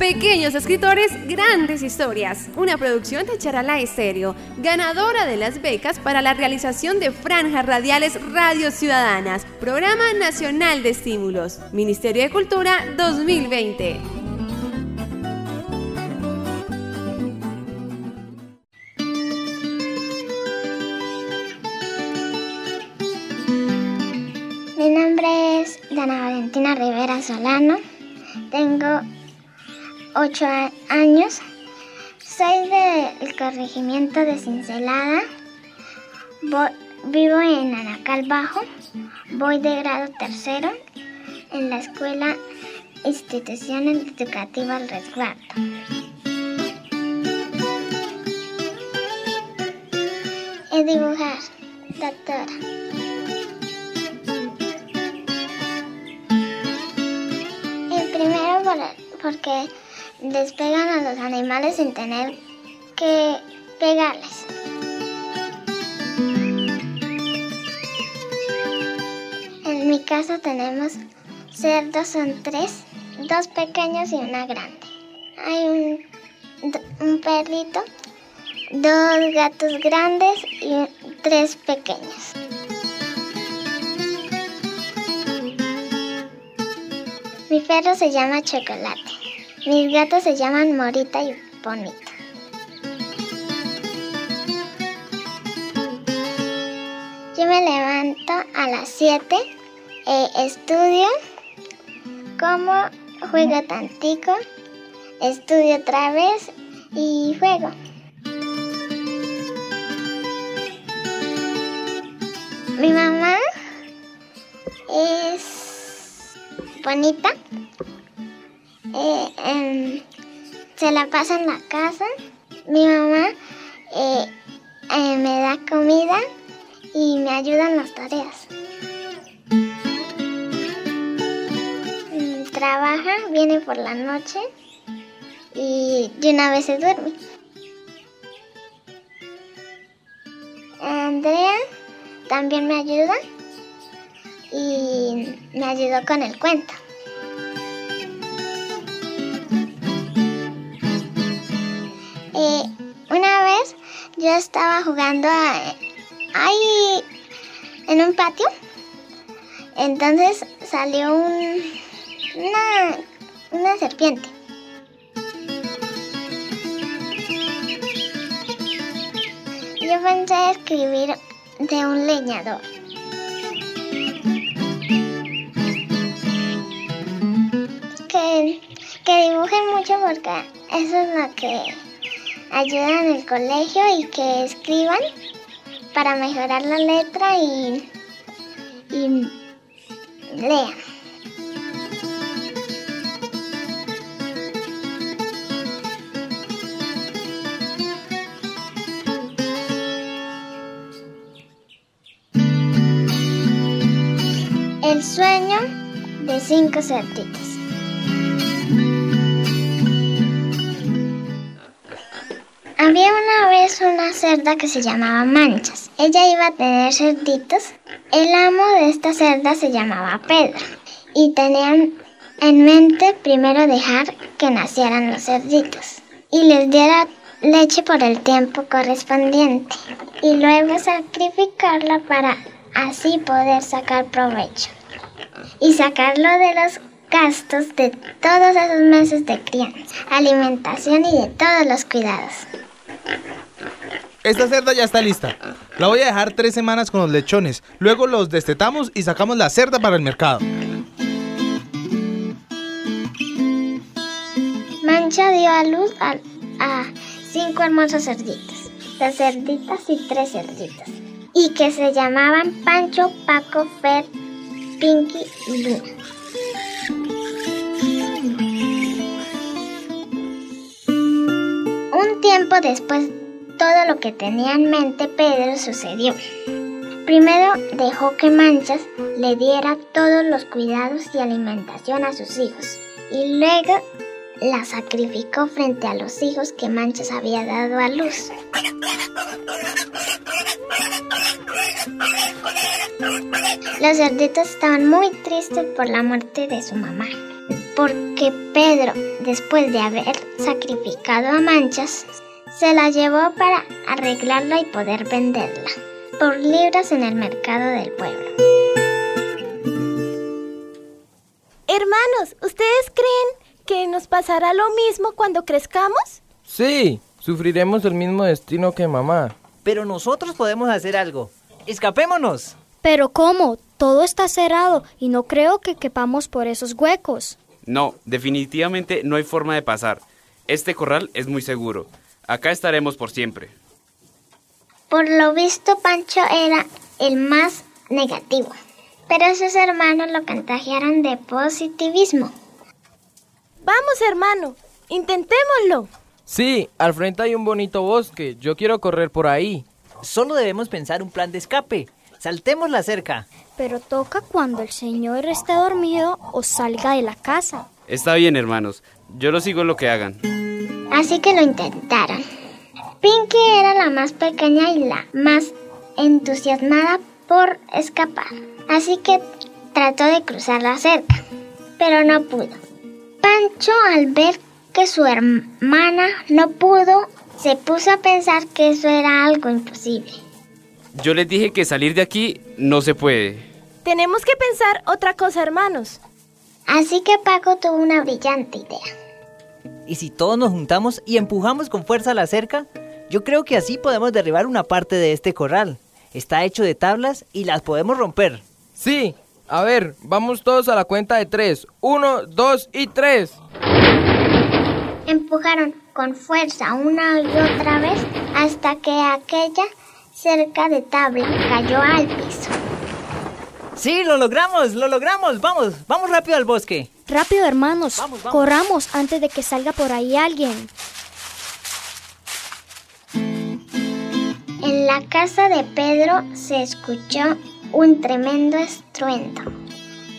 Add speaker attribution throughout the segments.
Speaker 1: Pequeños escritores, grandes historias. Una producción de Charala Estéreo, ganadora de las becas para la realización de franjas radiales Radio Ciudadanas, Programa Nacional de Estímulos, Ministerio de Cultura 2020.
Speaker 2: Mi nombre es Dana Valentina Rivera Solano. Tengo 8 años. Soy del corregimiento de Cincelada. vivo en Anacal Bajo. Voy de grado tercero en la escuela Institución Educativa El Resguardo. Es dibujar, doctora. El despegan a los animales sin tener que pegarles. En mi casa tenemos cerdos, son tres, dos pequeños y una grande. Hay un, perrito, dos gatos grandes y tres pequeños. Mi perro se llama Chocolate. Mis gatos se llaman Morita y Bonita. Yo me levanto a las 7, eh, estudio, como, juego tantico, estudio otra vez y juego. Mi mamá es bonita eh, em, se la pasa en la casa. Mi mamá eh, eh, me da comida y me ayuda en las tareas. Mm, trabaja, viene por la noche y de una vez se duerme. Andrea también me ayuda y me ayudó con el cuento. Yo estaba jugando ahí en un patio. Entonces salió un, una, una serpiente. Yo pensé escribir de un leñador. Que, que dibujen mucho porque eso es lo que ayudan en el colegio y que escriban para mejorar la letra y, y lean. El sueño de cinco cerditos. Había una vez una cerda que se llamaba Manchas. Ella iba a tener cerditos. El amo de esta cerda se llamaba Pedro. Y tenían en mente primero dejar que nacieran los cerditos y les diera leche por el tiempo correspondiente y luego sacrificarla para así poder sacar provecho y sacarlo de los gastos de todos esos meses de crianza, alimentación y de todos los cuidados.
Speaker 3: Esta cerda ya está lista. La voy a dejar tres semanas con los lechones. Luego los destetamos y sacamos la cerda para el mercado.
Speaker 2: Mancha dio a luz a, cinco hermosos cerditos. Dos cerditas y tres cerditos. Y que se llamaban Pancho, Paco, Fer, Pinky y Luna. Tiempo después todo lo que tenía en mente Pedro sucedió. Primero dejó que Manchas le diera todos los cuidados y alimentación a sus hijos y luego la sacrificó frente a los hijos que Manchas había dado a luz. Los cerditos estaban muy tristes por la muerte de su mamá. Porque Pedro, después de haber sacrificado a Manchas, se la llevó para arreglarla y poder venderla por libras en el mercado del pueblo.
Speaker 4: Hermanos, ¿ustedes creen que nos pasará lo mismo cuando crezcamos?
Speaker 5: Sí, sufriremos el mismo destino que mamá.
Speaker 6: Pero nosotros podemos hacer algo. ¡Escapémonos!
Speaker 7: Pero ¿cómo? Todo está cerrado y no creo que quepamos por esos huecos.
Speaker 8: No, definitivamente no hay forma de pasar. Este corral es muy seguro. Acá estaremos por siempre.
Speaker 2: Por lo visto, Pancho era el más negativo, pero sus hermanos lo contagiaron de positivismo.
Speaker 4: Vamos, hermano, intentémoslo.
Speaker 5: Sí, al frente hay un bonito bosque. Yo quiero correr por ahí.
Speaker 6: Solo debemos pensar un plan de escape. Saltemos la cerca.
Speaker 7: Pero toca cuando el señor esté dormido o salga de la casa.
Speaker 8: Está bien, hermanos. Yo lo sigo en lo que hagan.
Speaker 2: Así que lo intentaron. Pinky era la más pequeña y la más entusiasmada por escapar. Así que trató de cruzar la cerca, pero no pudo. Pancho, al ver que su hermana no pudo, se puso a pensar que eso era algo imposible.
Speaker 8: Yo les dije que salir de aquí no se puede.
Speaker 4: Tenemos que pensar otra cosa, hermanos.
Speaker 2: Así que Paco tuvo una brillante idea.
Speaker 6: ¿Y si todos nos juntamos y empujamos con fuerza la cerca? Yo creo que así podemos derribar una parte de este corral. Está hecho de tablas y las podemos romper.
Speaker 5: Sí, a ver, vamos todos a la cuenta de tres. Uno, dos y tres.
Speaker 2: Empujaron con fuerza una y otra vez hasta que aquella cerca de tabla cayó al piso.
Speaker 6: Sí, lo logramos, lo logramos. Vamos, vamos rápido al bosque.
Speaker 7: Rápido, hermanos.
Speaker 6: Vamos, vamos.
Speaker 7: Corramos antes de que salga por ahí alguien.
Speaker 2: En la casa de Pedro se escuchó un tremendo estruendo.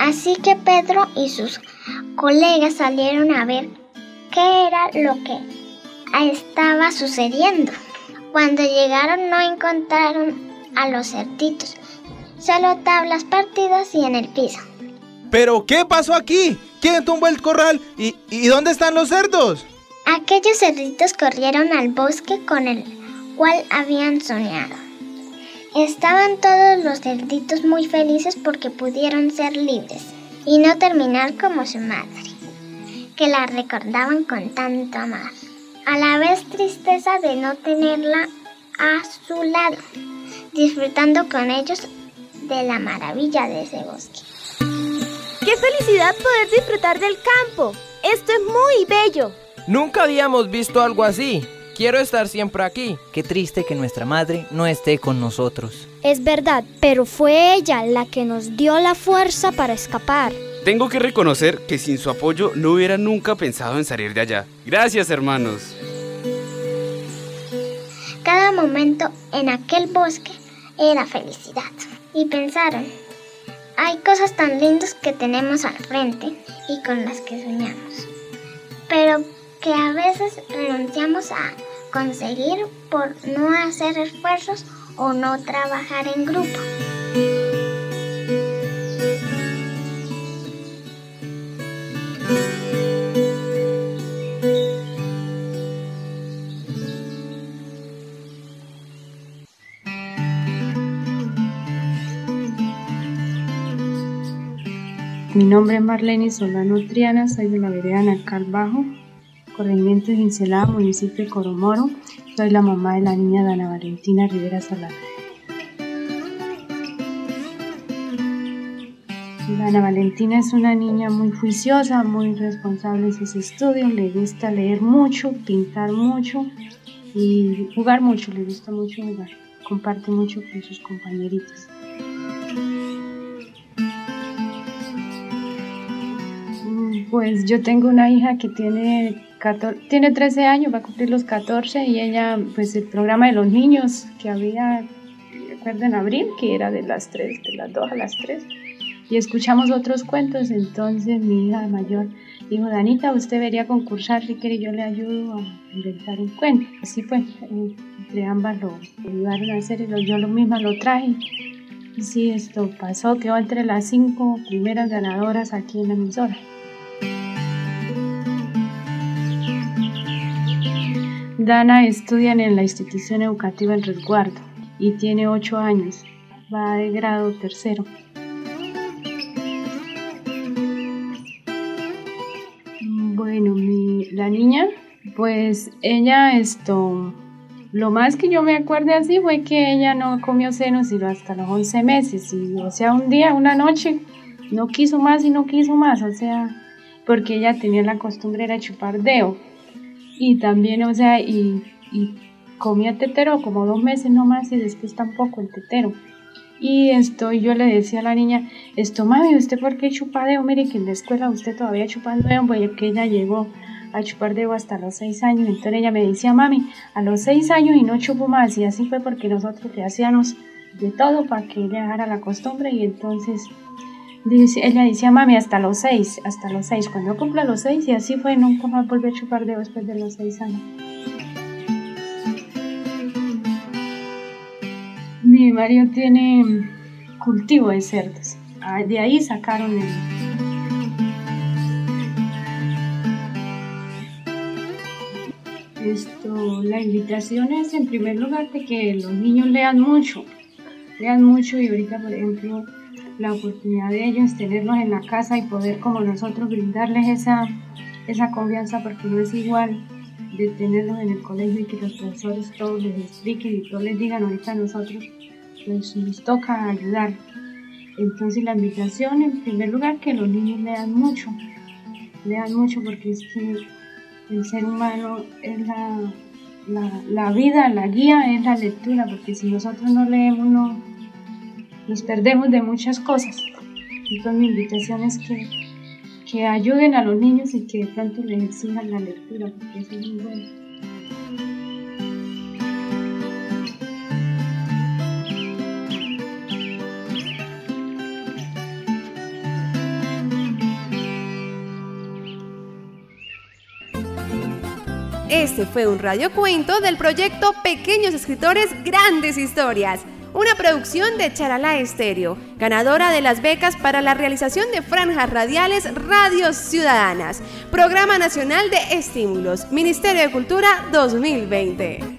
Speaker 2: Así que Pedro y sus colegas salieron a ver qué era lo que estaba sucediendo. Cuando llegaron no encontraron a los cerditos, solo tablas partidas y en el piso.
Speaker 3: ¿Pero qué pasó aquí? ¿Quién tumbó el corral? ¿Y, y dónde están los cerdos?
Speaker 2: Aquellos cerditos corrieron al bosque con el cual habían soñado. Estaban todos los cerditos muy felices porque pudieron ser libres y no terminar como su madre, que la recordaban con tanto amor. A la vez tristeza de no tenerla a su lado, disfrutando con ellos de la maravilla de ese bosque.
Speaker 4: ¡Qué felicidad poder disfrutar del campo! Esto es muy bello.
Speaker 5: Nunca habíamos visto algo así. Quiero estar siempre aquí.
Speaker 6: Qué triste que nuestra madre no esté con nosotros.
Speaker 7: Es verdad, pero fue ella la que nos dio la fuerza para escapar.
Speaker 8: Tengo que reconocer que sin su apoyo no hubiera nunca pensado en salir de allá. Gracias, hermanos.
Speaker 2: Cada momento en aquel bosque era felicidad. Y pensaron, hay cosas tan lindas que tenemos al frente y con las que soñamos, pero que a veces renunciamos a conseguir por no hacer esfuerzos o no trabajar en grupo.
Speaker 9: Mi nombre es Marlene Solano Triana, soy de la vereda Nacal Bajo, corregimiento de Cincelada, municipio de Coromoro. Soy la mamá de la niña Dana Valentina Rivera Salada. Dana Valentina es una niña muy juiciosa, muy responsable en sus estudios, le gusta leer mucho, pintar mucho y jugar mucho, le gusta mucho jugar, comparte mucho con sus compañeritos. Pues yo tengo una hija que tiene, 14, tiene 13 años, va a cumplir los 14 y ella, pues el programa de los niños que había, recuerdo en abril, que era de las 3, de las 2 a las 3, y escuchamos otros cuentos, entonces mi hija mayor dijo, Danita, usted debería concursar, si quiere yo le ayudo a inventar un cuento. Así fue, entre ambas lo ayudaron a hacer, y yo lo misma lo traje. Y sí, esto pasó, quedó entre las cinco primeras ganadoras aquí en la emisora. Dana estudia en la institución educativa El Resguardo y tiene ocho años. Va de grado tercero. Bueno, la niña, pues ella esto, lo más que yo me acuerdo así fue que ella no comió seno sino hasta los 11 meses. Y, o sea, un día, una noche, no quiso más y no quiso más. O sea, porque ella tenía la costumbre de chupar dedo. Y también, o sea, y, y comía tetero como dos meses nomás y después tampoco el tetero. Y esto, yo le decía a la niña, esto mami, ¿usted por qué chupa dedo? Mire que en la escuela usted todavía chupando dedo, porque ella llegó a chupar dedo hasta los seis años. Entonces ella me decía, mami, a los seis años y no chupo más. Y así fue porque nosotros le hacíamos de todo para que ella dejara la costumbre. Y entonces ella decía, mami, hasta los seis, hasta los seis. Cuando cumpla los seis, y así fue, nunca más volvió a chupar dedo después de los seis años. Mi marido tiene cultivo de cerdos. Ah, de ahí sacaron el... Esto, la invitación es en primer lugar de que los niños lean mucho, lean mucho y ahorita por ejemplo la oportunidad de ellos tenerlos en la casa y poder como nosotros brindarles esa, esa confianza porque no es igual de tenerlos en el colegio y que los profesores todos les expliquen y todos les digan ahorita nosotros pues, nos toca ayudar. Entonces la invitación en primer lugar que los niños lean mucho, lean mucho porque es que el ser humano es la, la, la vida, la guía es la lectura, porque si nosotros no leemos no nos perdemos de muchas cosas. Entonces mi invitación es que, que ayuden a los niños y que de pronto les exijan la lectura, porque eso es muy bueno.
Speaker 1: Este fue un radiocuento del proyecto Pequeños Escritores Grandes Historias una producción de Charalá Estéreo, ganadora de las becas para la realización de franjas radiales Radios Ciudadanas, Programa Nacional de Estímulos, Ministerio de Cultura 2020.